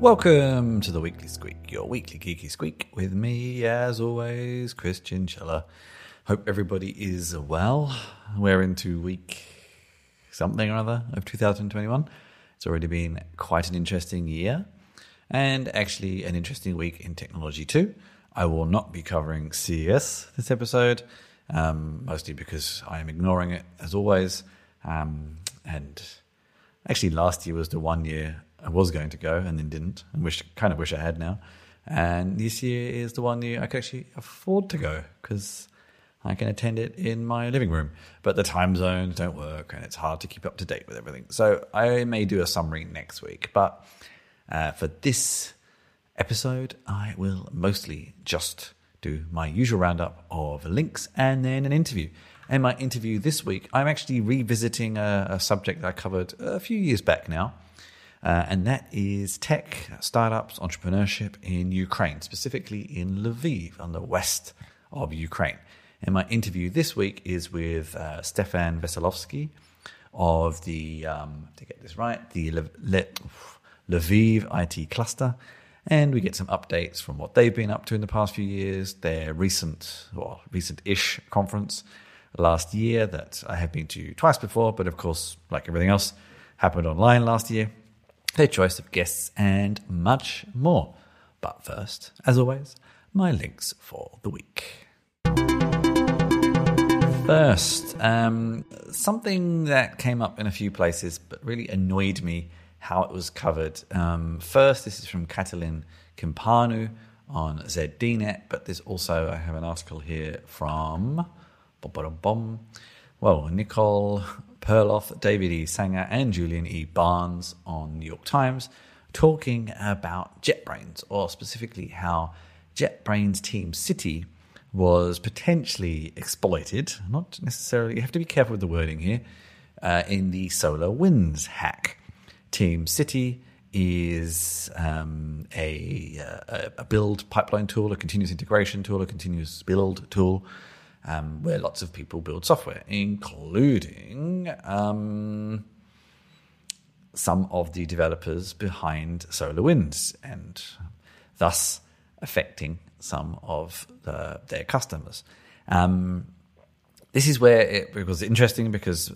Welcome to the Weekly Squeak, your weekly geeky squeak with me, as always, Chris Chinchilla. Hope everybody is well. We're into week something or other of 2021. It's already been quite an interesting year and actually an interesting week in technology too. I will not be covering CES this episode, um, mostly because I am ignoring it as always. Um, and actually, last year was the one year I was going to go and then didn't, and wish kind of wish I had now. And this year is the one year I can actually afford to go because I can attend it in my living room. But the time zones don't work, and it's hard to keep up to date with everything. So I may do a summary next week, but uh, for this episode, I will mostly just do my usual roundup of links and then an interview. And my interview this week, I'm actually revisiting a, a subject that I covered a few years back now. Uh, and that is tech, startups, entrepreneurship in Ukraine, specifically in Lviv, on the west of Ukraine. And my interview this week is with uh, Stefan Veselovsky of the, um, to get this right, the Le- Le- Lviv IT cluster. And we get some updates from what they've been up to in the past few years, their recent, well, recent ish conference last year that I have been to twice before, but of course, like everything else, happened online last year their choice of guests, and much more. But first, as always, my links for the week. First, um, something that came up in a few places but really annoyed me how it was covered. Um, first, this is from Catalin Cimpanu on ZDNet, but there's also, I have an article here from, well, Nicole Perlroth, David E. Sanger, and Julian E. Barnes on New York Times talking about JetBrains, or specifically how JetBrains Team City was potentially exploited, not necessarily, you have to be careful with the wording here, uh, in the SolarWinds hack. Team City is um, a, uh, a build pipeline tool, a continuous integration tool, a continuous build tool um, where lots of people build software, including um, some of the developers behind SolarWinds, and thus affecting some of the, their customers. Um, this is where it, was interesting because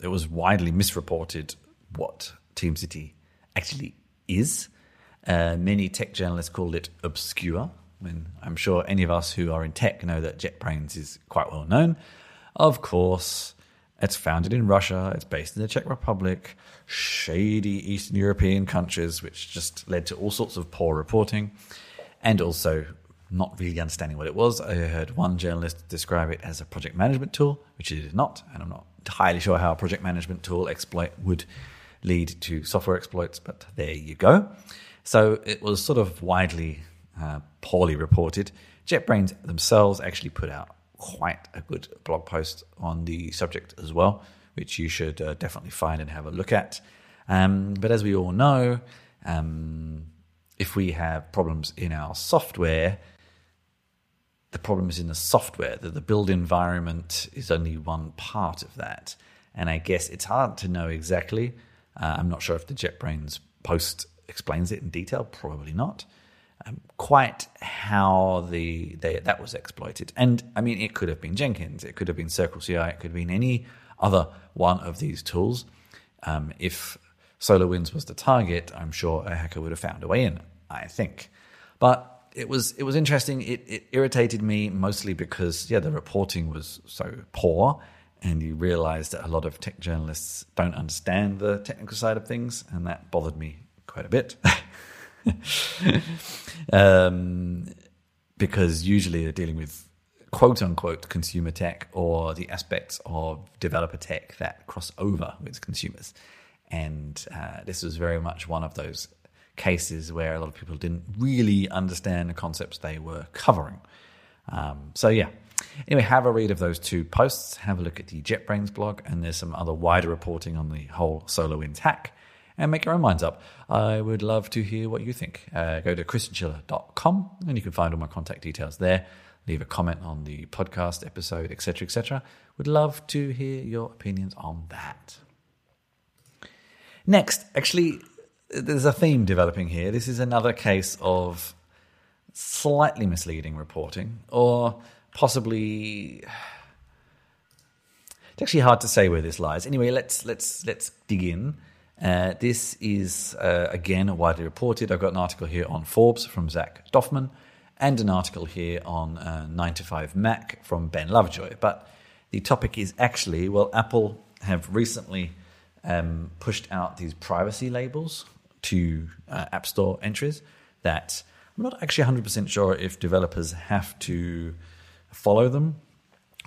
it was widely misreported what Team City actually is. Uh, many tech journalists called it obscure, I mean, I'm sure any of us who are in tech know that JetBrains is quite well known. Of course, it's founded in Russia, it's based in the Czech Republic, shady Eastern European countries, which just led to all sorts of poor reporting and also not really understanding what it was. I heard one journalist describe it as a project management tool, which it is not, and I'm not entirely sure how a project management tool exploit would lead to software exploits, but there you go. So it was sort of widely uh, poorly reported. JetBrains themselves actually put out quite a good blog post on the subject as well, which you should uh, definitely find and have a look at. Um, but as we all know, um, if we have problems in our software, the problem is in the software, that the build environment is only one part of that. And I guess it's hard to know exactly. Uh, I'm not sure if the JetBrains post explains it in detail, probably not um, quite how the they, that was exploited. And I mean, it could have been Jenkins, it could have been Circle CI, it could have been any other one of these tools. Um, if SolarWinds was the target, I'm sure a hacker would have found a way in. I think, but it was it was interesting. It, it irritated me mostly because yeah, the reporting was so poor, and you realize that a lot of tech journalists don't understand the technical side of things, and that bothered me quite a bit. um, because usually they're dealing with quote unquote consumer tech or the aspects of developer tech that cross over with consumers. And uh, this was very much one of those cases where a lot of people didn't really understand the concepts they were covering. Um, so, yeah. Anyway, have a read of those two posts. Have a look at the JetBrains blog, and there's some other wider reporting on the whole SolarWinds hack and make your own minds up. I would love to hear what you think. Uh, go to chrischinchilla.com and you can find all my contact details there. Leave a comment on the podcast episode, etc., etc. Would love to hear your opinions on that. Next, actually, there's a theme developing here. This is another case of slightly misleading reporting, or possibly. It's actually hard to say where this lies. Anyway, let's let's let's dig in. Uh, this is uh, again widely reported. I've got an article here on Forbes from Zak Doffman, and an article here on uh, 9 to 5 Mac from Ben Lovejoy. But the topic is actually well, Apple have recently um, pushed out these privacy labels to uh, App Store entries that I'm not actually 100% sure if developers have to follow them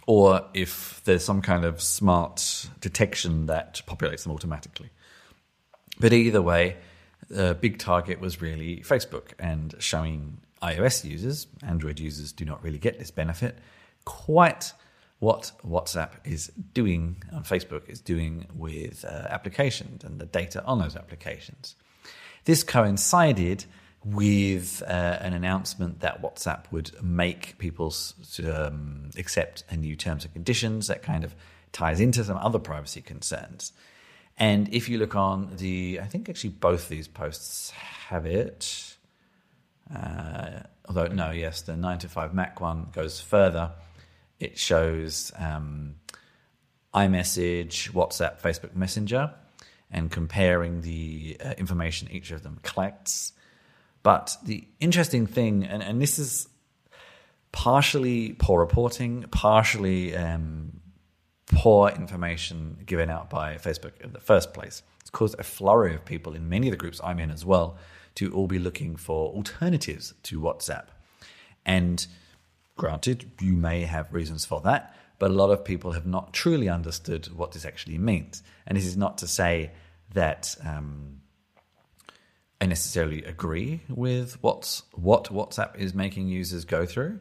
or if there's some kind of smart detection that populates them automatically. But either way, the big target was really Facebook and showing iOS users, Android users do not really get this benefit, quite what WhatsApp is doing on Facebook is doing with uh, applications and the data on those applications. This coincided with uh, an announcement that WhatsApp would make people um, accept a new terms and conditions that kind of ties into some other privacy concerns. And if you look on the, I think actually both these posts have it. Uh, although, no, yes, the 9 to 5 Mac one goes further. It shows um, iMessage, WhatsApp, Facebook Messenger, and comparing the uh, information each of them collects. But the interesting thing, and, and this is partially poor reporting, partially um, poor information given out by Facebook in the first place. It's caused a flurry of people in many of the groups I'm in as well to all be looking for alternatives to WhatsApp. And granted, you may have reasons for that, but a lot of people have not truly understood what this actually means. And this is not to say that um, I necessarily agree with what's, what WhatsApp is making users go through,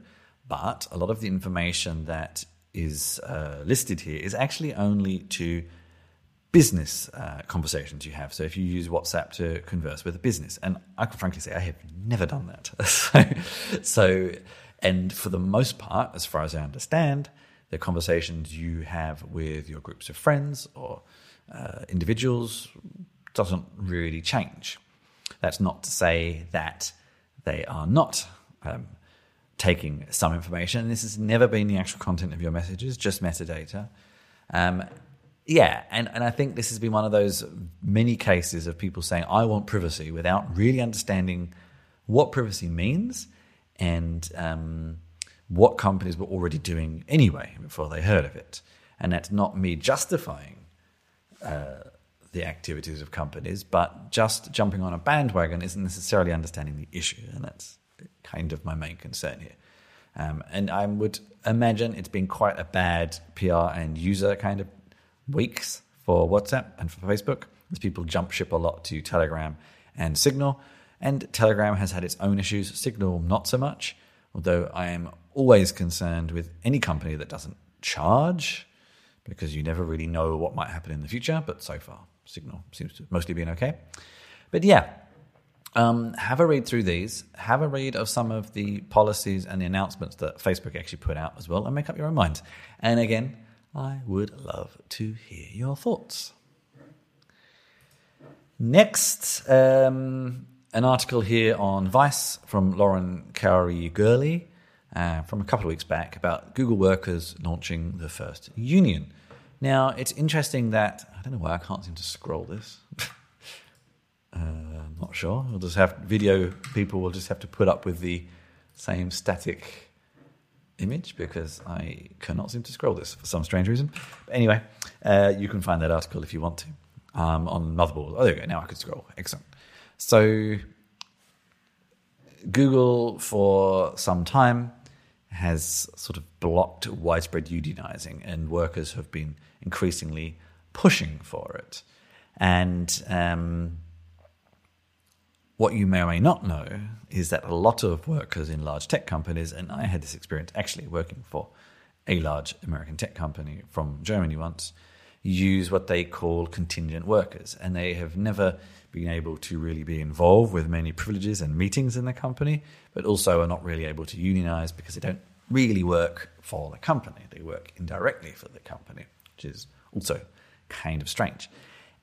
but a lot of the information that is uh, listed here is actually only to business uh, conversations you have. So if you use WhatsApp to converse with a business, and I can frankly say I have never done that. so, so, and for the most part, as far as I understand, the conversations you have with your groups of friends or uh, individuals doesn't really change. That's not to say that they are not um, taking some information. And this has never been the actual content of your messages, just metadata. Um, yeah, and, and I think this has been one of those many cases of people saying, I want privacy without really understanding what privacy means and um, what companies were already doing anyway before they heard of it. And that's not me justifying uh, the activities of companies, but just jumping on a bandwagon isn't necessarily understanding the issue. And that's kind of my main concern here. Um, and I would imagine it's been quite a bad PR and user kind of weeks for WhatsApp and for Facebook as people jump ship a lot to Telegram and Signal. And Telegram has had its own issues, Signal not so much, although I am always concerned with any company that doesn't charge because you never really know what might happen in the future. But so far, Signal seems to mostly been okay. But yeah, um, have a read through these. Have a read of some of the policies and the announcements that Facebook actually put out as well, and make up your own mind. And again, I would love to hear your thoughts. Next, um, an article here on Vice from Lauren Kaori Gurley uh, from a couple of weeks back about Google workers launching the first union. Now, it's interesting that I don't know why I can't seem to scroll this. Not sure. We'll just have video people will just have to put up with the same static image because I cannot seem to scroll this for some strange reason. But anyway, uh, you can find that article if you want to um, on Motherboard. Oh, there you go. Now I can scroll. Excellent. So, Google for some time has sort of blocked widespread unionizing, and workers have been increasingly pushing for it. And um, what you may or may not know is that a lot of workers in large tech companies, and I had this experience actually working for a large American tech company from Germany once, use what they call contingent workers. And they have never been able to really be involved with many privileges and meetings in the company, but also are not really able to unionize because they don't really work for the company. They work indirectly for the company, which is also kind of strange.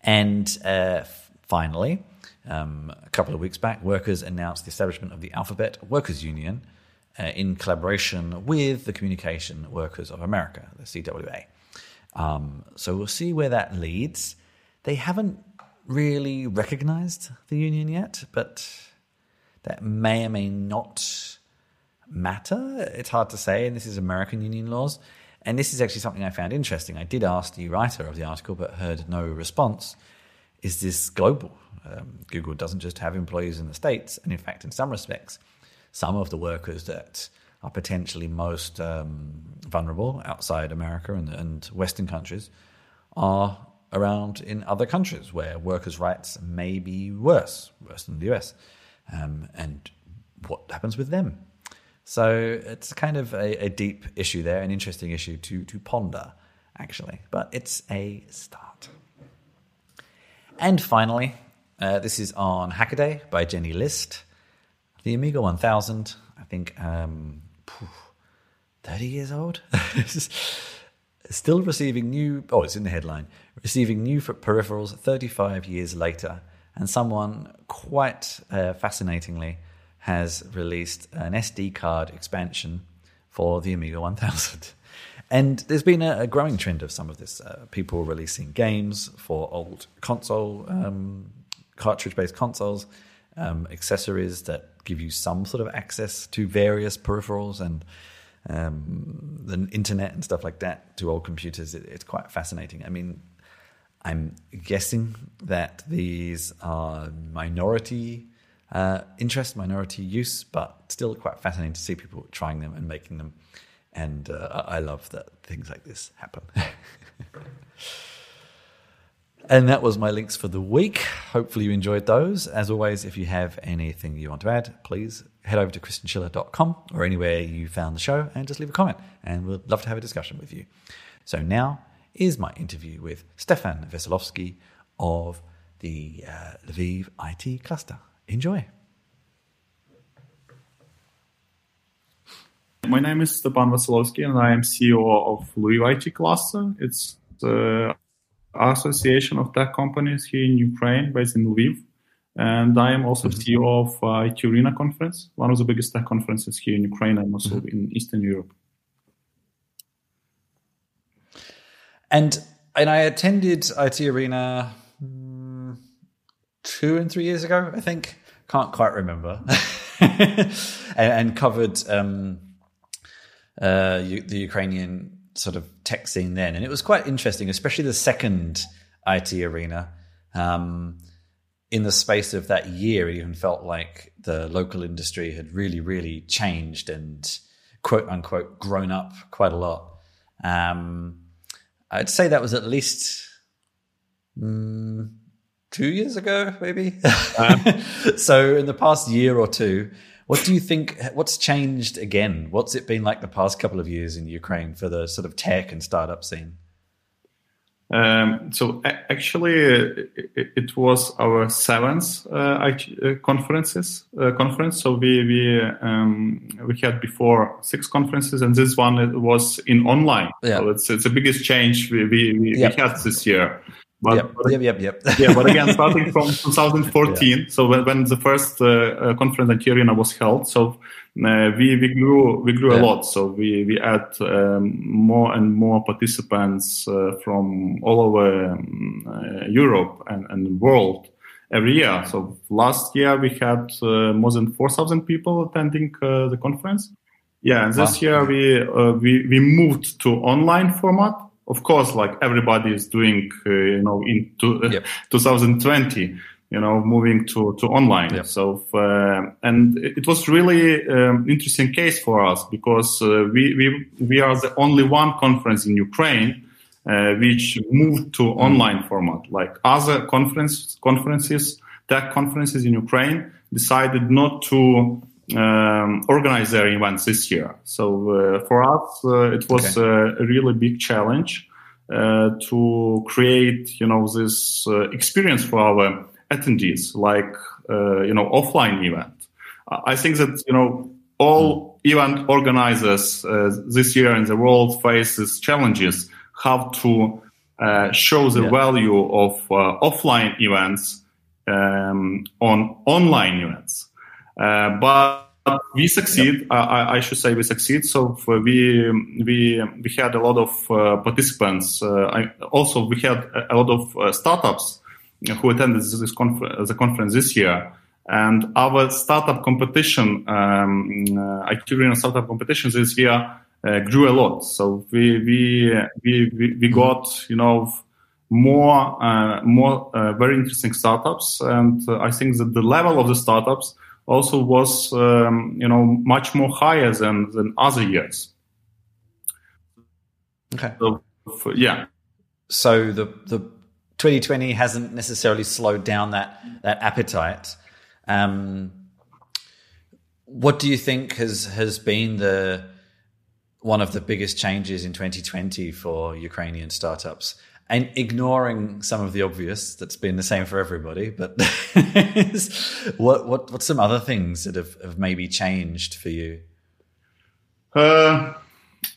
And uh, finally, um, a couple of weeks back, workers announced the establishment of the Alphabet Workers Union uh, in collaboration with the Communication Workers of America, the CWA. Um, so we'll see where that leads. They haven't really recognized the union yet, but that may or may not matter. It's hard to say, and this is American union laws. And this is actually something I found interesting. I did ask the writer of the article, but heard no response. Is this global? Um, Google doesn't just have employees in the States, and in fact, in some respects, some of the workers that are potentially most um, vulnerable outside America and, and Western countries are around in other countries where workers' rights may be worse, worse than the US. Um, and what happens with them? So it's kind of a, a, deep issue there, an interesting issue to, to ponder, actually. But it's a start. And finally, uh, this is on Hackaday by Jenny List. The Amiga 1000, I think, um, 30 years old. Still receiving new, oh, it's in the headline, receiving new peripherals 35 years later. And someone quite uh, fascinatingly has released an SD card expansion for the Amiga 1000. And there's been a, a growing trend of some of this. Uh, people releasing games for old console, um, cartridge based consoles, um, accessories that give you some sort of access to various peripherals and um, the internet and stuff like that to old computers. It, it's quite fascinating. I mean, I'm guessing that these are minority uh, interest, minority use, but still quite fascinating to see people trying them and making them. And uh, I love that things like this happen. and that was my links for the week. Hopefully, you enjoyed those. As always, if you have anything you want to add, please head over to chrischinchilla.com or anywhere you found the show and just leave a comment. And we'd love to have a discussion with you. So now is my interview with Stefan Veselovsky of the uh, Lviv IT cluster. Enjoy. My name is Stepan Veselovsky, and I am CEO of Lviv IT Cluster. It's the association of tech companies here in Ukraine, based in Lviv. And I am also mm-hmm. CEO of uh, IT Arena Conference, one of the biggest tech conferences here in Ukraine and also mm-hmm. in Eastern Europe. And and I attended IT Arena two and three years ago, I think. Can't quite remember. and, and, covered um, uh, the Ukrainian sort of tech scene then. And it was quite interesting, especially the second IT arena. Um, in the space of that year, it even felt like the local industry had really, really changed and quote unquote grown up quite a lot. Um, I'd say that was at least mm, two years ago, maybe. Um, so, in the past year or two, what do you think? What's changed again? What's it been like the past couple of years in Ukraine for the sort of tech and startup scene? Um, so actually, it, it, was our seventh uh, uh, conferences uh, conference. So we we um, we had before six conferences, and this one was in online. Yeah. So it's it's the biggest change we we, we, yep. we had this year. But, yep, but, yep, yep, yep. yeah, but again, starting from 2014, yeah. so when, when the first uh, uh conference in Arena was held, so uh, we we grew we grew yeah. a lot. So we we had um, more and more participants uh, from all over um, uh, Europe and and the world every year. So last year we had uh, more than 4,000 people attending the conference. Yeah, and this wow. year we we we moved to online format of course, like everybody is doing, uh, you know, in yep. 2020, you know, moving to, to online. Yep. So, uh, and it was really um, interesting case for us because uh, we, we, we are the only one conference in Ukraine uh, which moved to mm. online format. Like other conference, conferences, tech conferences in Ukraine decided not to um, organize their events this year. So uh, for us, uh, it was okay. a really big challenge uh, to create, you know, this uh, experience for our attendees, like uh, you know, offline event. I think that you know all mm. event organizers uh, this year in the world faces challenges how to show the yeah. value of offline events um, on online events. Uh, but we succeed. Yep. I, I, should say we succeed. So we we we had a lot of uh, participants. Uh, I, also, we had a lot of uh, startups who attended this confer- the conference this year. And our startup competition, um, uh, startup competition this year uh, grew a lot. So we we we we, we got you know more uh, more very interesting startups, and I think that the level of the startups also was um, you know much more higher than than other years. Okay. So, yeah. So the the 2020 hasn't necessarily slowed down that that appetite. Um, what do you think has has been the one of the biggest changes in 2020 for Ukrainian startups? And ignoring some of the obvious, that's been the same for everybody. But what what what's some other things that have, have maybe changed for you? Uh,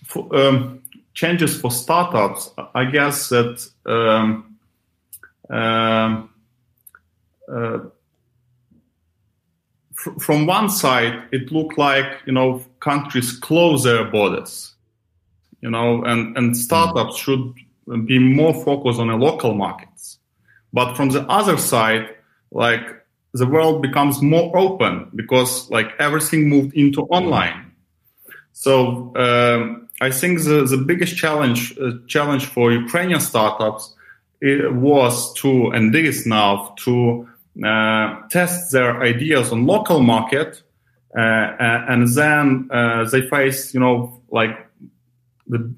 for, um, changes for startups, I guess that um, um, uh, fr- from one side, it looked like you know countries close their borders, you know, and and startups mm. should be more focused on the local markets. But from the other side, like the world becomes more open because like everything moved into online. So um, I think the, the biggest challenge uh, challenge for Ukrainian startups was to and this is now to uh, test their ideas on local market, uh, and then uh, they face you know like the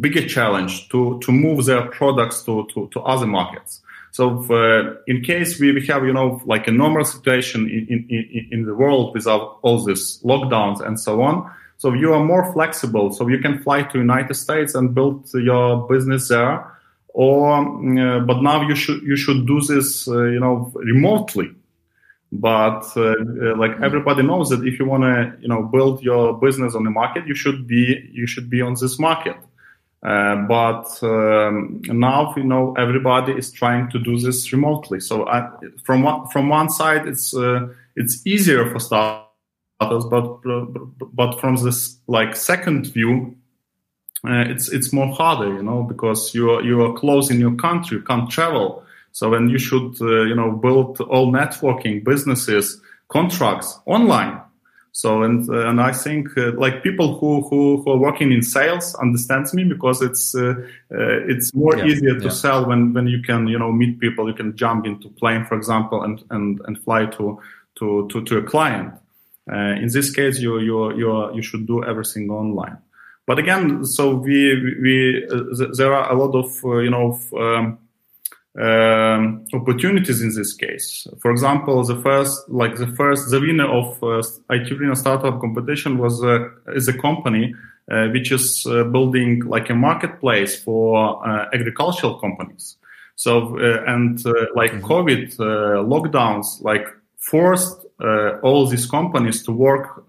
bigger challenge to to move their products to to, to other markets. So uh, in case we, we have you know like a normal situation in, in in the world without all these lockdowns and so on. So you are more flexible. So you can fly to United States and build your business there or uh, but now you should you should do this uh, you know remotely but uh, uh like mm. everybody knows that if you want to you know build your business on the market you should be you should be on this market uh, but um, now you know everybody is trying to do this remotely so I, from one from one side it's uh, it's easier for startups but but from this like second view uh, it's it's more harder, you know, because you are you are close in your country, you can't travel. So when you should uh, you know build all networking, businesses, contracts online. So and uh, and I think uh, like people who, who who are working in sales understands me because it's uh, uh, it's more yeah, easier to yeah. sell when when you can you know meet people, you can jump into plane, for example, and and and fly to to to, to a client. in this case, you you you you should do everything online. But again, so we we uh, there are a lot of uh, you know um, um, opportunities in this case. For example, the first like the first the winner of uh, IT startup competition was uh, is a company uh, which is uh, building like a marketplace for uh, agricultural companies. So and like mm-hmm. COVID lockdowns like forced all these companies to work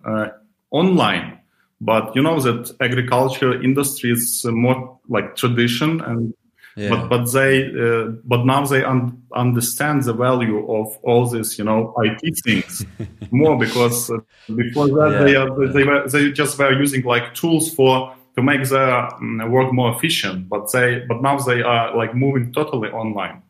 online but you know that agriculture industry is more like tradition and yeah. but but they uh, but now they un- understand the value of all these you know IT things more because uh, before that yeah. they are, they were they just were using like tools for to make their um, work more efficient but they but now they are like moving totally online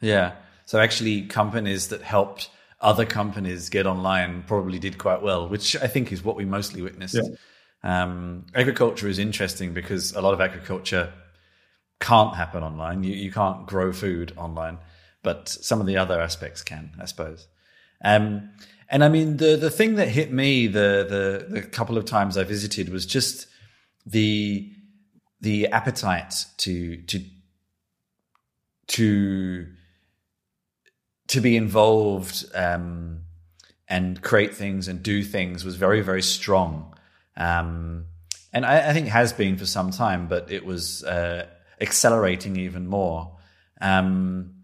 yeah so actually companies that helped other companies get online probably did quite well, which I think is what we mostly witnessed. Yeah. Um, agriculture is interesting because a lot of agriculture can't happen online. You, you can't grow food online, but some of the other aspects can, I suppose. Um, and I mean, the the thing that hit me the, the the couple of times I visited was just the the appetite to to to to be involved um, and create things and do things was very very strong, um, and I, I, think has been for some time, but it was uh, accelerating even more. Um,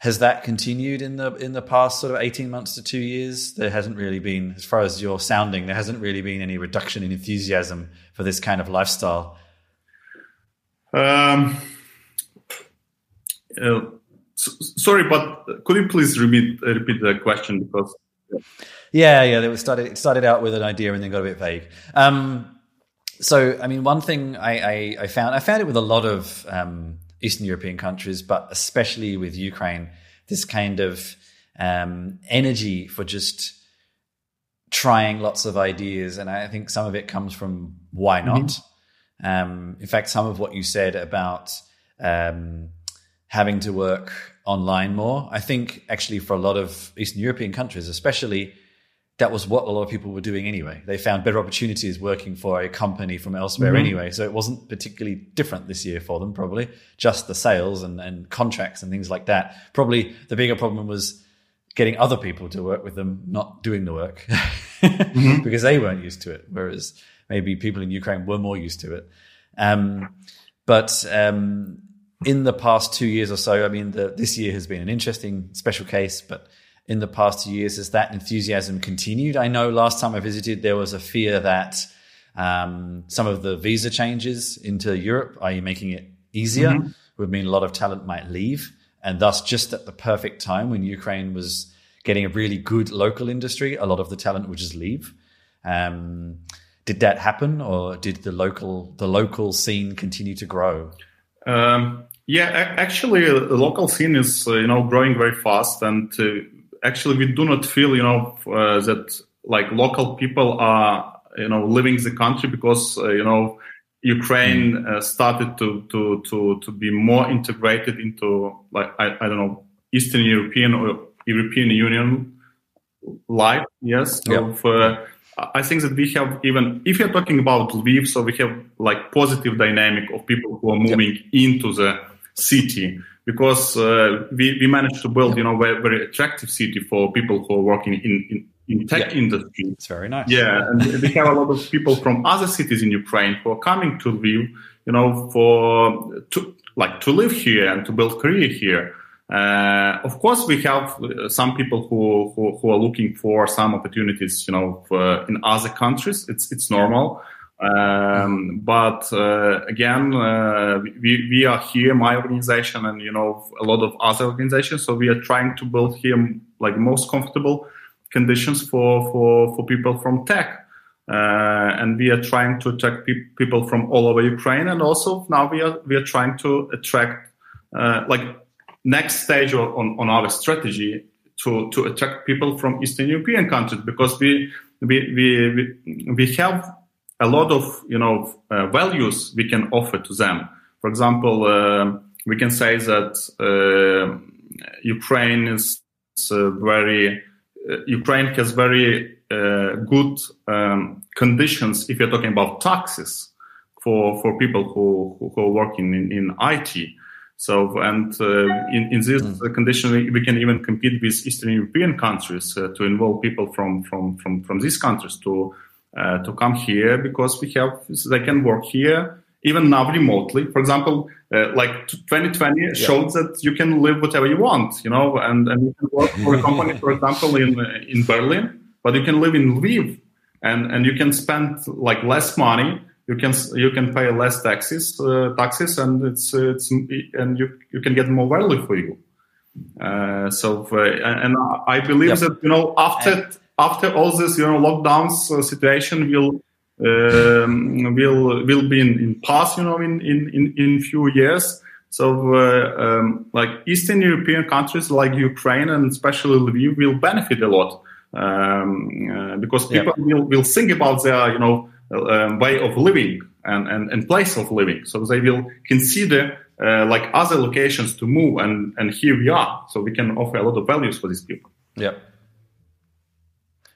has that continued in the in the past sort of eighteen months to two years? There hasn't really been, as far as you're sounding, there hasn't really been any reduction in enthusiasm for this kind of lifestyle. Um, uh, sorry, but could you please repeat repeat the question because? Yeah, yeah. It started it started out with an idea and then got a bit vague. Um, so, I mean, one thing I, I, I, found I found it with a lot of um, Eastern European countries, but especially with Ukraine, this kind of um, energy for just trying lots of ideas, and I think some of it comes from why not. Mm-hmm. Um, in fact, some of what you said about um, having to work online more, I think actually for a lot of Eastern European countries, especially, that was what a lot of people were doing anyway. They found better opportunities working for a company from elsewhere mm-hmm. anyway. So it wasn't particularly different this year for them, probably just the sales and, and contracts and things like that. Probably the bigger problem was getting other people to work with them, not doing the work mm-hmm. because they weren't used to it. Whereas maybe people in Ukraine were more used to it. Um, but um, in the past two years or so, I mean, the, this year has been an interesting special case, but in the past two years, has that enthusiasm continued? I know last time I visited, there was a fear that um, some of the visa changes into Europe, are you making it easier, mm-hmm. would mean a lot of talent might leave and thus just at the perfect time when Ukraine was getting a really good local industry, a lot of the talent would just leave. Um, did that happen, or did the local the local scene continue to grow? Um, yeah, actually, uh, the local scene is uh, you know growing very fast, and uh, actually we do not feel you know uh, that like local people are you know leaving the country because uh, you know Ukraine mm. uh, started to, to, to, to be more integrated into like I, I don't know Eastern European or European Union life. Yes, so uh, I think that we have even if you're talking about Lviv, so we have like positive dynamic of people who are moving yep. into the city because uh, we, we managed to build you know very, very attractive city for people who are working in, in in tech yeah. industry. It's very nice. Yeah, and we have a lot of people from other cities in Ukraine who are coming to Lviv, you know, for to like to live here and to build career here. Uh, of course, we have some people who, who, who are looking for some opportunities, you know, for, in other countries. It's it's normal. Um, but uh, again, uh, we, we are here, my organization, and you know a lot of other organizations. So we are trying to build here like most comfortable conditions for, for, for people from tech. Uh, and we are trying to attract pe- people from all over Ukraine, and also now we are we are trying to attract uh, like next stage on, on our strategy to to attract people from Eastern European countries because we we we we, we have a lot of you know uh, values we can offer to them. For example, uh, we can say that uh, Ukraine is very uh, Ukraine has very uh, good um, conditions if you're talking about taxes for for people who who, are working in, in IT. So and uh, in, in this mm. condition we, we, can even compete with Eastern European countries uh, to involve people from from from from these countries to uh, to come here because we have they can work here even now remotely. For example, uh, like 2020 yeah. showed that you can live whatever you want, you know, and, and you can work for a company, for example, in uh, in Berlin, but you can live in Lviv, and and you can spend like less money. You can you can pay less taxes uh, taxes, and it's it's and you you can get more value for you. Uh, so uh, and I believe yep. that you know after after all this you know lockdowns uh, situation will um, will will be in, in past, you know, in in in, in few years. So, uh, um, like Eastern European countries like Ukraine and especially Lviv will benefit a lot um, uh, because people yeah. will, will think about their, you know, uh, way of living and, and, and place of living. So they will consider uh, like other locations to move, and and here we are. So we can offer a lot of values for these people. Yeah.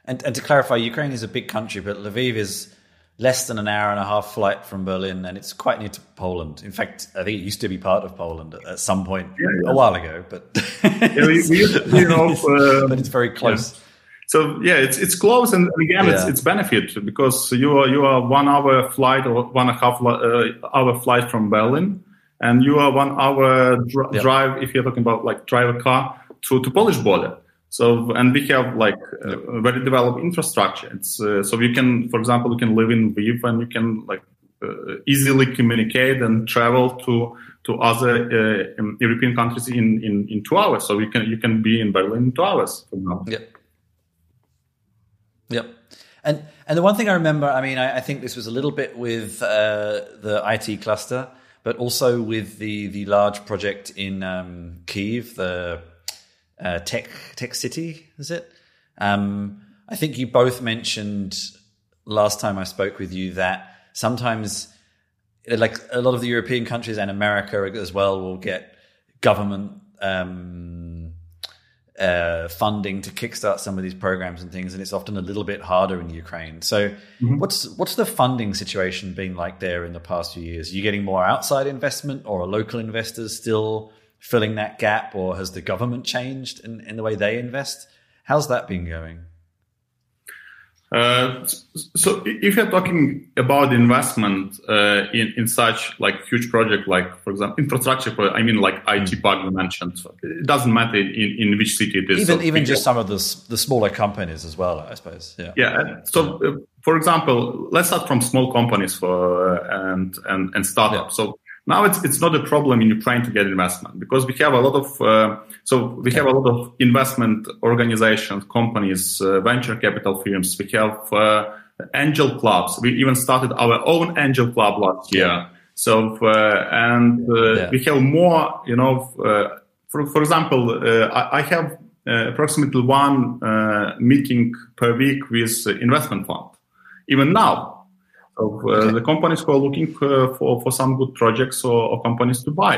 And and to clarify, Ukraine is a big country, but Lviv is less than an hour and a half flight from Berlin, and it's quite near to Poland. In fact, I think it used to be part of Poland at some point yeah, yeah. a while ago, but yeah, we, we you know, uh, but it's very close. So yeah, it's it's close, and again, it's it's benefit because you are you are one hour flight or one and a half uh, hour flight from Berlin, and you are one hour dr- drive if you're talking about like drive a car to to Polish border. So, and we have like a very developed infrastructure. It's uh, so you can, for example, you can live in Lviv and you can like uh, easily communicate and travel to to other uh, European countries in, in, in two hours. So you can you can be in Berlin in two hours, for example. Yep. Yep. And and the one thing I remember, I mean, I, I think this was a little bit with uh, the IT cluster, but also with the the large project in um, Kiev, the uh, tech tech city, is it? Um, I think you both mentioned last time I spoke with you that sometimes, like a lot of the European countries and America as well, will get government. Um, uh, funding to kickstart some of these programs and things, and it's often a little bit harder in Ukraine. So, mm-hmm. what's what's the funding situation been like there in the past few years? Are you getting more outside investment, or are local investors still filling that gap, or has the government changed in, in the way they invest? How's that been going? Uh, so if you're talking about investment uh, in, in such like huge project, like for example, infrastructure, project, I mean like IT mm. bug you mentioned, it doesn't matter in, in which city it is. Even, so even just some of the, the smaller companies as well, I suppose. Yeah. Yeah. So uh, for example, let's start from small companies for, uh, and, and, and startups. Yeah. So now it's it's not a problem in Ukraine to get investment because we have a lot of uh, so we have a lot of investment organizations, companies, uh, venture capital firms. We have uh, angel clubs. We even started our own angel club last year. So uh, and uh, yeah. we have more. You know, uh, for for example, I, I, have approximately one meeting per week with investment fund. Even now, of uh, okay. the companies who are looking uh, for for some good projects or, or companies to buy.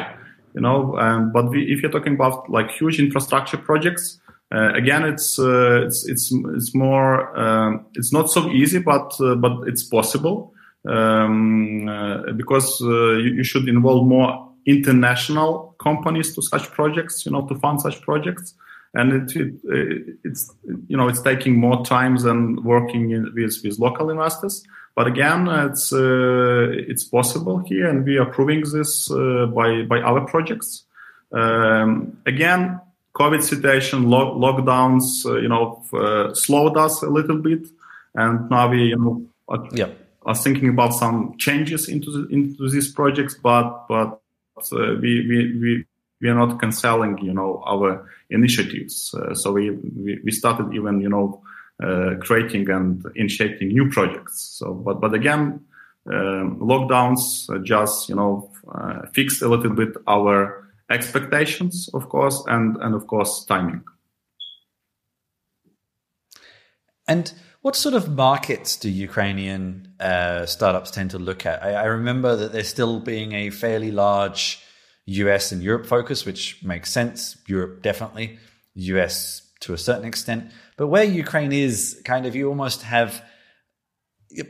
You know, um, but we, if you're talking about like huge infrastructure projects, uh, again, it's, uh, it's it's it's more um, it's not so easy, but uh, but it's possible um, uh, because you, you, should involve more international companies to such projects. You know, to fund such projects, and it, it it's you know it's taking more time than working in, with with local investors. But again, it's uh, it's possible here, and we are proving this uh, by by our projects. Um, again, COVID situation, lo- lockdowns, uh, you know, slowed us a little bit, and now we, you know, are, yeah. are thinking about some changes into the, into these projects. But but we we we we are not canceling, you know, our initiatives. Uh, so we, we, we started even, you know, uh, creating and initiating new projects. So, but but again, um, lockdowns just you know uh, fixed a little bit our expectations, of course, and and of course timing. And what sort of markets do Ukrainian uh, startups tend to look at? I, I, remember that there's still being a fairly large US and Europe focus, which makes sense. Europe definitely, US to a certain extent. But where Ukraine is, kind of, you almost have,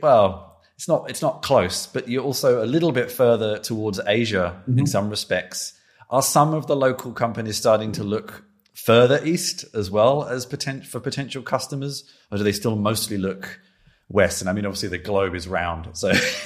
well, it's not it's not close, but you're also a little bit further towards Asia mm-hmm. in some respects. Are some of the local companies starting to look further east as well as potent, for potential customers, or do they still mostly look west. And I mean, obviously the globe is round. So,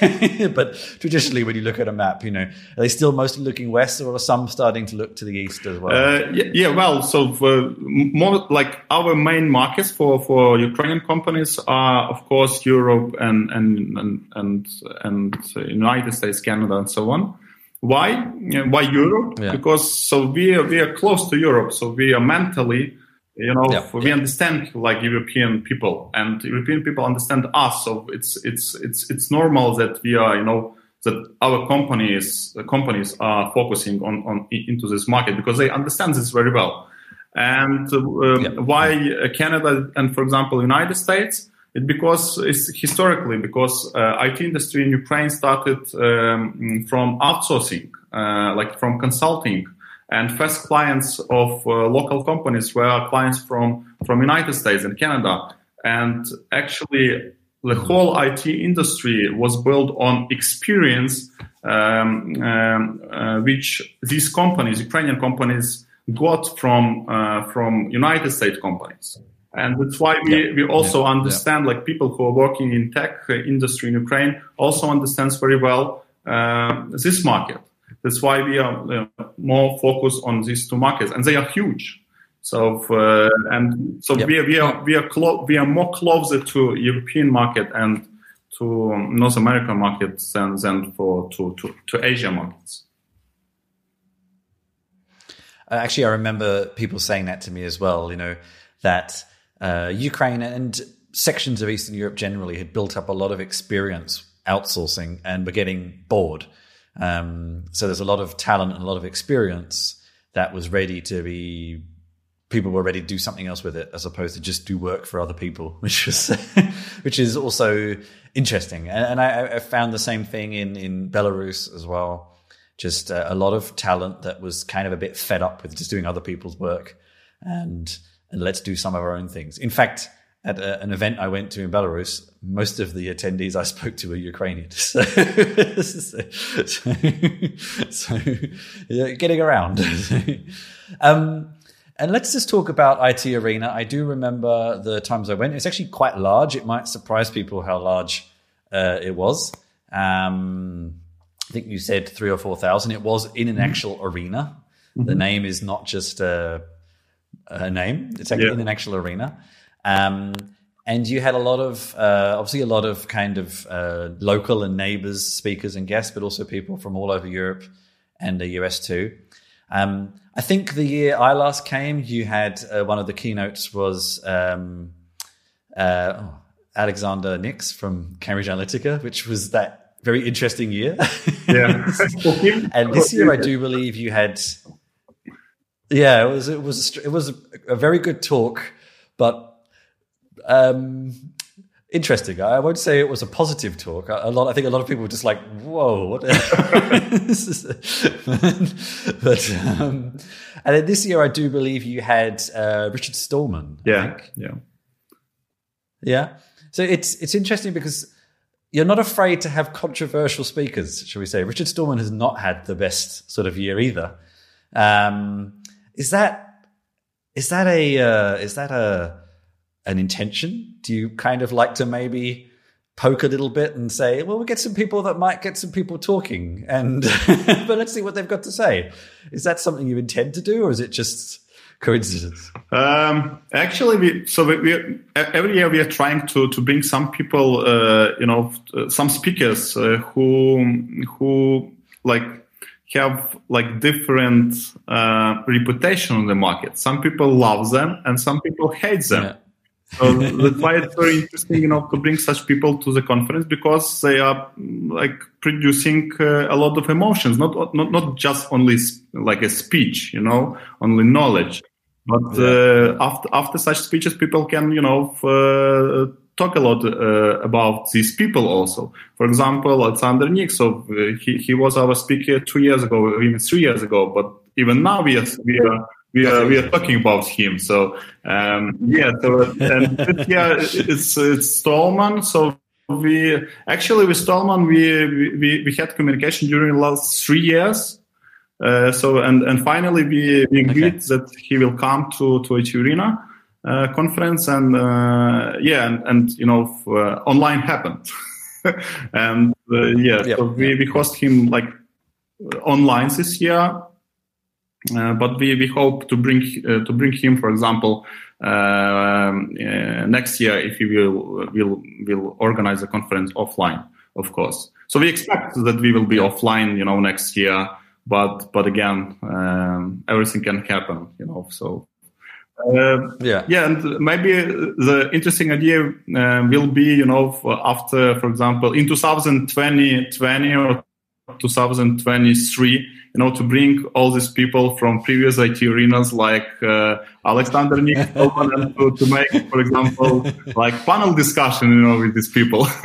but traditionally, when you look at a map, you know, are they still mostly looking west or are some starting to look to the east as well? Uh, yeah, yeah, well, so for more like our main markets for, for Ukrainian companies are, of course, Europe and, and, and, and, and United States, Canada, and so on. Why? Why Europe? Yeah. Because so we are, we are close to Europe. So we are mentally, you know yeah. we understand like european people and european people understand us so it's it's it's it's normal that we are you know that our companies companies are focusing on on into this market because they understand this very well and uh, yeah. why canada and for example united states it because it's historically because uh, IT industry in Ukraine started um, from outsourcing, uh, like from consulting, and first clients of uh, local companies were clients from, from United States and Canada. And actually, the whole IT industry was built on experience, um, um, uh, which these companies, Ukrainian companies, got from uh, from United States companies. And that's why we, yeah. we also yeah. understand, yeah. like people who are working in tech industry in Ukraine also understands very well uh, this market. That's why we are uh, more focused on these two markets, and they are huge. So uh, and so yep. we are we are we are clo- we are more closer to European market and to North American markets than than for to to, to Asia markets. actually, I remember people saying that to me as well. You know that uh, Ukraine and sections of Eastern Europe generally had built up a lot of experience outsourcing and were getting bored. Um, so there's a lot of talent and a lot of experience that was ready to be. People were ready to do something else with it, as opposed to just do work for other people, which was, which is also interesting. And, and I, I, found the same thing in in Belarus as well. Just uh, a lot of talent that was kind of a bit fed up with just doing other people's work, and and let's do some of our own things. In fact, at a, an event I went to in Belarus, most of the attendees I spoke to were Ukrainian. So, so, so yeah, getting around. um, and let's just talk about IT Arena. I do remember the times I went. It's actually quite large. It might surprise people how large uh, it was. Um, I think you said three or four thousand. It was in an mm-hmm. actual arena. Mm-hmm. The name is not just a, a name; it's actually yeah. in an actual arena. Um, and you had a lot of, uh, obviously, a lot of kind of uh, local and neighbors, speakers, and guests, but also people from all over Europe and the US too. Um, I think the year I last came, you had uh, one of the keynotes was um, uh, oh, Alexander Nix from Cambridge Analytica, which was that very interesting year. Yeah. and this year, I do believe you had. Yeah, it was it was it was a very good talk, but um, interesting. I won't say it was a positive talk. A lot. I think a lot of people were just like, "Whoa, what?" but um, and then this year, I do believe you had uh, Richard Stallman. Yeah, yeah, yeah. So it's it's interesting because you're not afraid to have controversial speakers, shall we say? Richard Stallman has not had the best sort of year either. Um, is that is that a uh, is that a an intention? Do you kind of like to maybe poke a little bit and say, well, we'll get some people that might get some people talking and but let's see what they've got to say. Is that something you intend to do or is it just coincidence? Um, actually, we, so we, we, every year we are trying to, to bring some people, uh, you know, some speakers uh, who, who like have like different uh, reputation on the market. Some people love them and some people hate them. Yeah. So that's why it's very interesting, you know, to bring such people to the conference because they are like producing uh, a lot of emotions, not not not just only like a speech, you know, only knowledge, but uh, after after such speeches, people can, you know, uh, talk a lot uh, about these people also. For example, Alexander Nix, so uh, he he was our speaker two years ago, even three years ago, but even now we are we are we are we are talking about him. So um, yeah, so and yeah, it's it's Stallman. So we actually with Stallman we we we had communication during the last three years. Uh, so and and finally we, we agreed okay. that he will come to to IT Arena uh, conference and uh, yeah and, and you know uh, online happened and uh, yeah yep. so we, we host him like online this year but we, we hope to bring uh, to bring him, for example, uh, next year if we will will will organize a conference offline, of course. So we expect that we will be offline, you know, next year. But but again, um, everything can happen, you know. So uh, yeah, yeah, and maybe the interesting idea uh, will be, you know, after, for example, in 2020, 20 or 2023 you know, to bring all these people from previous IT arenas like uh, Alexander Nick to, to make, for example, like panel discussion, you know, with these people.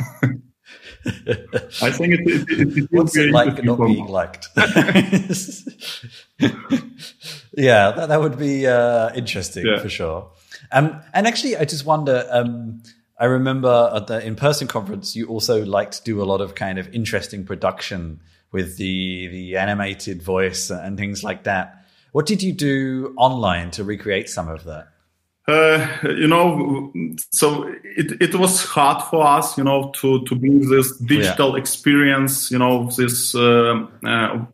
I think it, it, it, it What's it like not being liked? yeah, that, that would be uh, interesting yeah. for sure. Um, and actually, I just wonder. Um, I remember at the in-person conference, you also like to do a lot of kind of interesting production with the the animated voice and things like that. What did you do online to recreate some of that? Uh, you know, so it, it was hard for us, you know, to, to bring this digital yeah. experience, you know, this, uh, uh,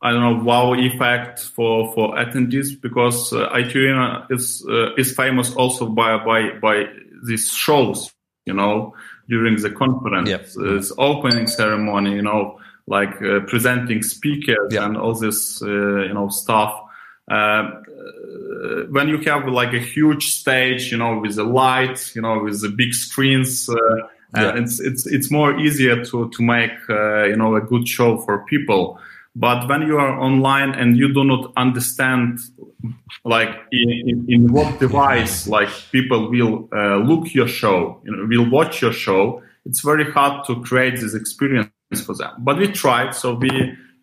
I don't know, wow effect for, for attendees because uh, IT is, uh, is famous also by, by, by these shows, you know, during the conference, yep. this opening ceremony, you know, like uh, presenting speakers yeah. and all this uh, you know stuff uh, when you have like a huge stage, you know, with the light, you know, with the big screens, uh, yeah. it's it's it's more easier to to make uh, you know a good show for people. But when you are online and you do not understand, like in, in, in what device, like people will uh, look your show, you know, will watch your show, it's very hard to create this experience for them. But we tried, so we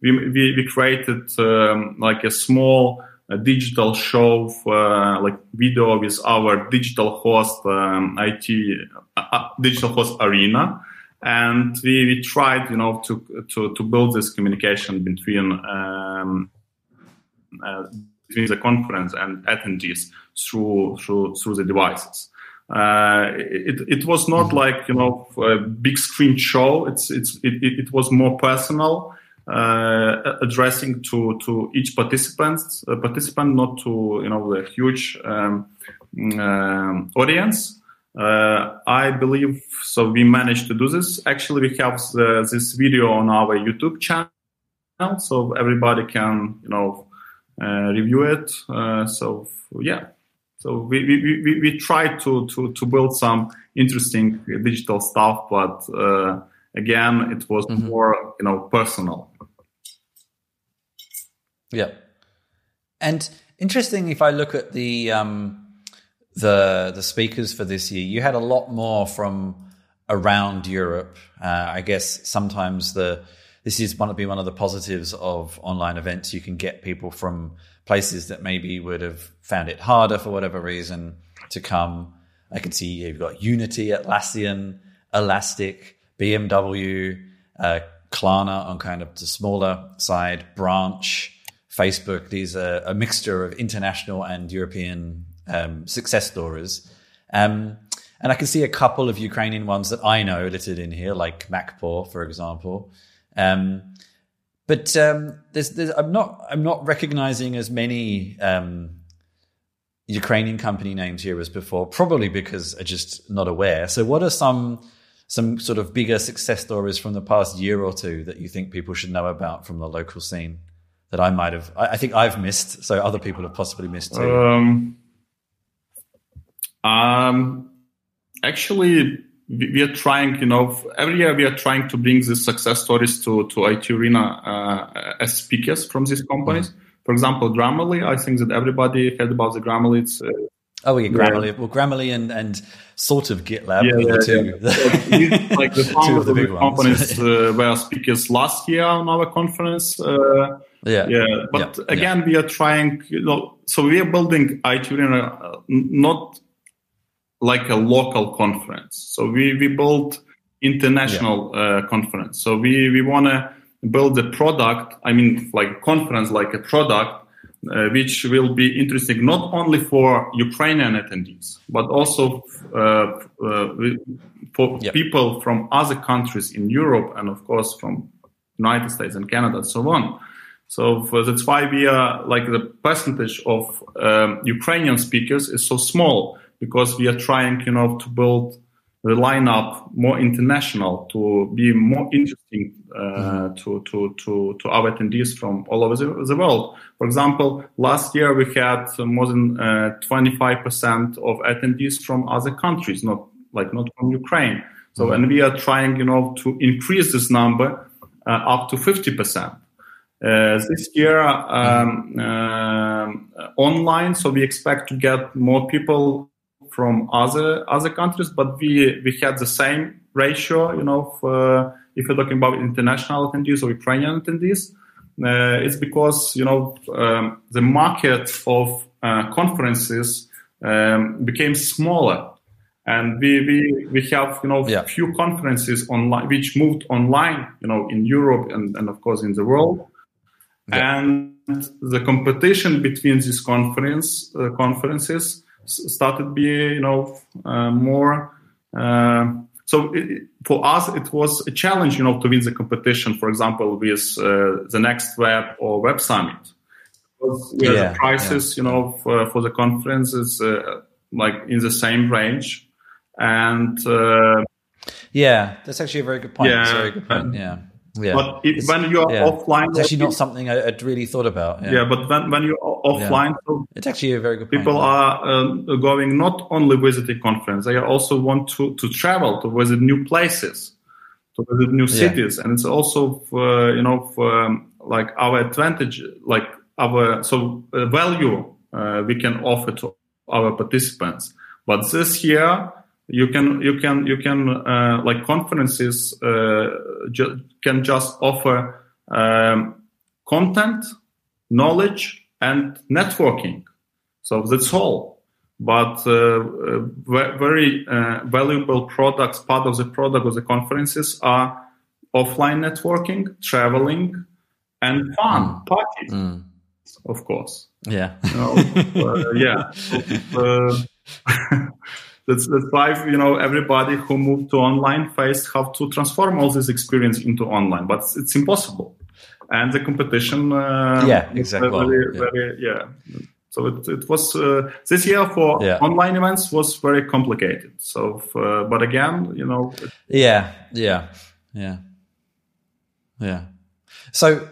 we we, we created um, like a small a digital show uh, like video with our digital host um, IT uh, uh, digital host arena, and we, we tried you know to to to build this communication between um, uh, between the conference and attendees through through through the devices. Uh, it it was not mm-hmm. like you know a big screen show. It's it's it, it was more personal uh, addressing to to each participant uh, participant, not to you know the huge um, um, audience. Uh, I believe so. We managed to do this. Actually, we have the, this video on our YouTube channel, so everybody can you know uh, review it. Uh, so yeah, so we we, we, we tried to, to to build some interesting digital stuff, but uh, again, it was mm-hmm. more you know personal. Yeah. And interesting if I look at the um, the the speakers for this year, you had a lot more from around Europe. Uh, I guess sometimes the this is one to be one of the positives of online events. You can get people from places that maybe would have found it harder for whatever reason to come. I can see you've got Unity, Atlassian, Elastic, BMW, uh, Klarna on kind of the smaller side, Branch, Facebook. These are a mixture of international and European um, success stories. Um, and I can see a couple of Ukrainian ones that I know littered in here, like MacPaw, for example. Um, but um, there's, there's, I'm not I'm not recognizing as many um, Ukrainian company names here as before, probably because I'm just not aware. So, what are some some sort of bigger success stories from the past year or two that you think people should know about from the local scene? that I might have. I, I, think I've missed, so other people have possibly missed too. Um, um, actually, we are trying. You know, every year we are trying to bring these success stories to to IT Arena uh, as speakers from these companies. Mm-hmm. For example, Grammarly. I think that everybody heard about the Grammarly. It's, uh, Oh, yeah, Grammarly. Yeah. Well, Grammarly and, and sort of GitLab yeah, yeah, the two. Yeah. so like the founders of the, big companies uh, were speakers last year on our conference. Uh, yeah. Yeah. But again, we are trying, you know, so we are building IT Arena uh, not like a local conference. So we, we build international yeah. uh, conference. So we, we want to build a product. I mean, like conference, like a product, uh, which will be interesting not only for Ukrainian attendees, but also uh, uh for people from other countries in Europe and of course from United States and Canada and so on. So that's why we are like the percentage of um, Ukrainian speakers is so small because we are trying, you know, to build the lineup more international to be more interesting uh, mm-hmm. to, to, to, to our attendees from all over the, the, world. For example, last year we had more than uh, 25% of attendees from other countries, not like not from Ukraine. So, mm-hmm. and we are trying, you know, to increase this number uh, up to 50%. Uh, this year um, uh, online, so we expect to get more people from other other countries, but we we had the same ratio. You know, for, if you're talking about international attendees or Ukrainian attendees, uh, it's because you know um, the market of uh, conferences um, became smaller, and we we we have you know yeah. few conferences online which moved online. You know, in Europe and and of course in the world. Yeah. And the competition between these conference uh, conferences started be you know uh, more. Uh, so it, for us, it was a challenge, you know, to win the competition. For example, with uh, the next web or web summit, because yeah, the prices, yeah. you know, for, for the conference is uh, like in the same range, and uh, yeah, that's actually a very good point. Yeah, very good point. Yeah Yeah. But if, when you are yeah. offline, it's actually not something I, would really thought about. Yeah, yeah but when, when you're offline, so it's actually a very good. People are um, going not only visiting conference; they also want to to travel to visit new places, to visit new cities, and it's also for, you know for um, like our advantage, like our so uh, value uh, we can offer to our participants. But this year you can you can you can uh, like conferences uh, ju- can just offer um, content knowledge and networking. So that's all. But uh, uh very uh, valuable products part of the product of the conferences are offline networking traveling and fun mm. parties mm. of course. Yeah. You know, uh, yeah that's that's why you know everybody who moved to online faced how to transform all this experience into online, but it's impossible, and the competition. Uh, yeah, exactly. Very, yeah. Very, yeah. So it, it was uh, this year for yeah. online events was very complicated. So, uh, but again, you know. Yeah, yeah, yeah, yeah. So,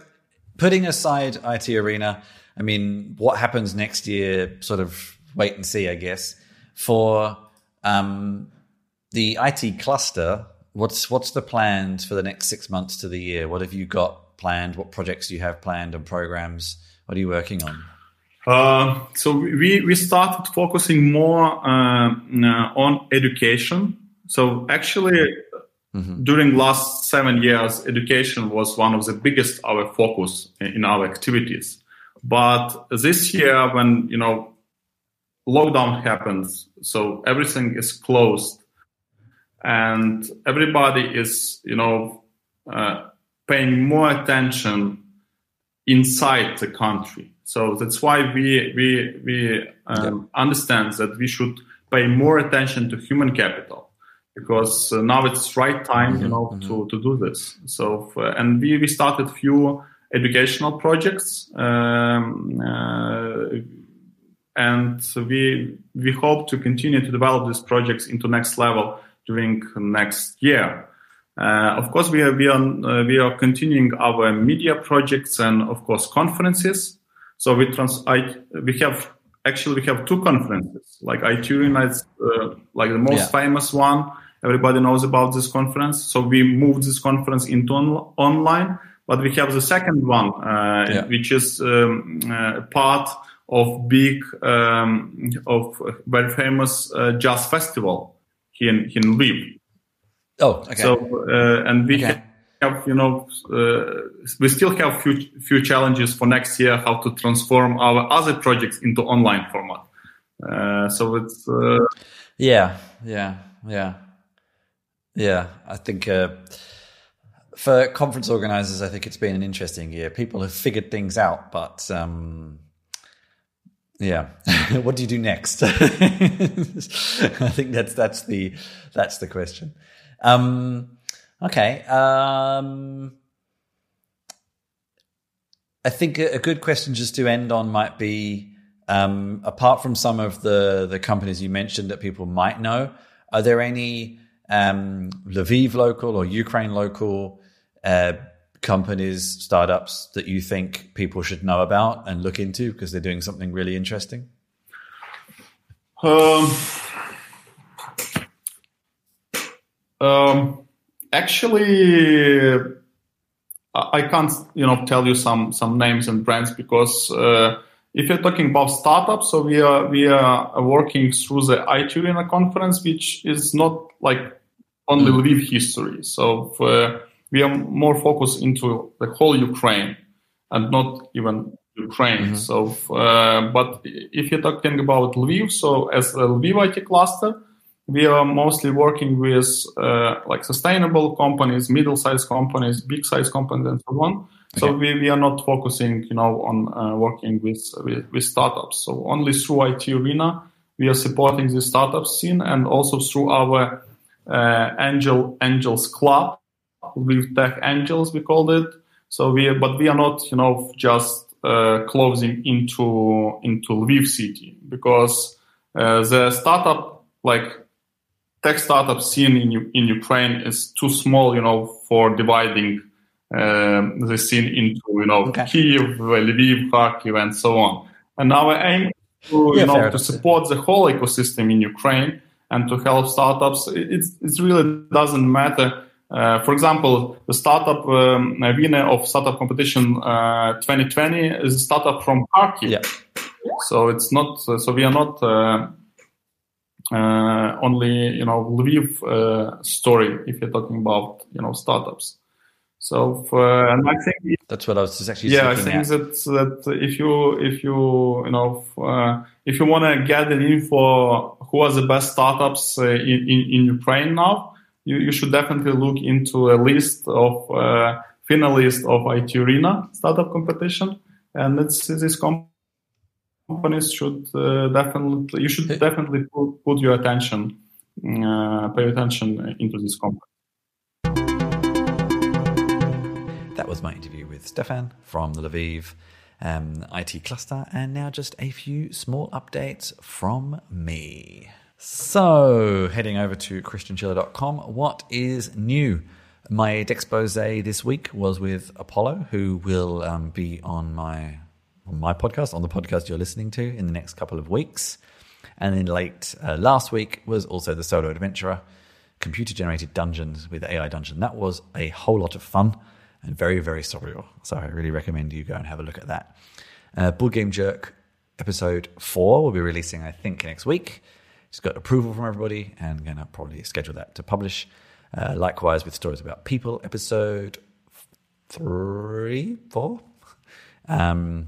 putting aside IT Arena, I mean, what happens next year? Sort of wait and see, I guess. For um, the IT cluster, what's what's the plans for the next six months to the year? What have you got planned? What projects do you have planned and programs? What are you working on? Uh, so we we started focusing more uh, on education. So actually, mm-hmm. during last seven years, education was one of the biggest our focus in our activities. But this year, when you know lockdown happens, so everything is closed, and everybody is, you know, uh, paying more attention inside the country. So that's why we we we um, yeah. understand that we should pay more attention to human capital because uh, now it's right time, mm-hmm, you know, mm-hmm. to to do this. So uh, and we we started few educational projects. Um, uh, and we we hope to continue to develop these projects into next level during next year. Uh, of course, we are we are uh, we are continuing our media projects and of course conferences. So we trans I, we have actually we have two conferences like IT Arena is uh, like the most yeah. famous one. Everybody knows about this conference. So we moved this conference into on- online, but we have the second one, uh, yeah. which is um, uh, part of big um, of very famous uh, jazz festival here in, here in Lviv. Oh, okay. So uh, and we okay. have you know uh, we still have few few challenges for next year how to transform our other projects into online format. Uh, so it's uh, yeah, yeah, yeah, yeah. I think uh, for conference organizers, I think it's been an interesting year. People have figured things out, but um, yeah. what do you do next? I think that's that's the that's the question. Um, okay. Um, I think a, good question just to end on might be um, apart from some of the the companies you mentioned that people might know, are there any um, Lviv local or Ukraine local uh, companies, startups that you think people should know about and look into because they're doing something really interesting? Um, um, actually, I can't, you know, tell you some some names and brands because uh, if you're talking about startups, so we are we are working through the IT Arena conference, which is not like only mm. Lviv history. So. For, we are more focused into the whole Ukraine and not even Ukraine. Mm-hmm. So, uh, but if you're talking about Lviv, so as a Lviv IT cluster, we are mostly working with uh, like sustainable companies, middle-sized companies, big-sized companies, and so on. Okay. So we, we are not focusing, you know, on uh, working with, with, with startups. So only through IT Arena we are supporting the startup scene, and also through our uh, Angel Angels Club, with Tech Angels, we called it. So we, but we are not, you know, just uh, closing into into Lviv city because uh, the startup, like tech startup scene in in Ukraine, is too small, you know, for dividing um, the scene into you know Okay. Kiev, Lviv, Kharkiv, and so on. And our aim is to Yeah, you know to support the whole ecosystem in Ukraine and to help startups. It, it's- it really doesn't matter. Uh, for example, the startup um, winner of startup competition uh, 2020 is a startup from Kharkiv. Yeah. So it's not. So we are not uh, uh, only you know Lviv uh, story if you're talking about you know startups. So for, and I think That's what I was just actually yeah, I think at. that that if you if you you know uh, if you want to get an info who are the best startups uh, in, in in Ukraine now, you you should definitely look into a list of uh, finalists of IT Arena startup competition, and it's this com- companies should uh, definitely you should definitely put, put your attention uh, pay attention into this company. That was my interview with Stefan from the Lviv um, IT cluster, and now just a few small updates from me. So, heading over to chrischinchilla.com, what is new? My expose this week was with Apollo, who will um, be on my on my podcast, on the podcast you're listening to in the next couple of weeks. And then late uh, last week was also the solo adventurer, computer generated dungeons with AI Dungeon. That was a whole lot of fun and very, very surreal. So I really recommend you go and have a look at that. Uh, Board Game Jerk episode four will be releasing, I think, next week. Just got approval from everybody and going to probably schedule that to publish. Uh, likewise with Stories About People episode three, four. Um,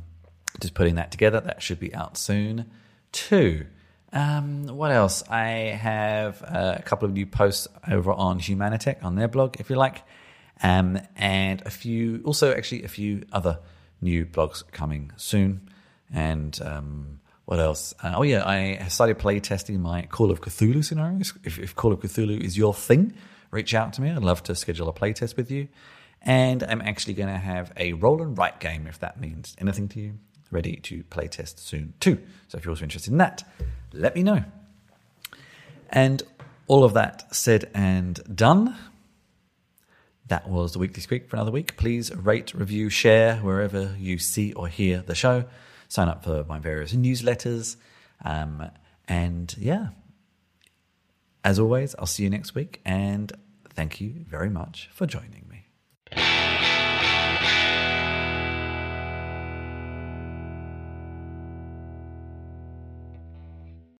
just putting that together. That should be out soon too. Um, what else? I have uh, a couple of new posts over on Humanitec on their blog, if you like, um, and a few, also actually a few other new blogs coming soon. And um, what else? Uh, oh yeah, I started play testing my Call of Cthulhu scenarios. If, if Call of Cthulhu is your thing, reach out to me. I'd love to schedule a play test with you. And I'm actually going to have a roll and write game, if that means anything to you, ready to play test soon too. So if you're also interested in that, let me know. And all of that said and done, that was the Weekly Squeak for another week. Please rate, review, share wherever you see or hear the show. Sign up for my various newsletters. Um, and yeah, as always, I'll see you next week. And thank you very much for joining me.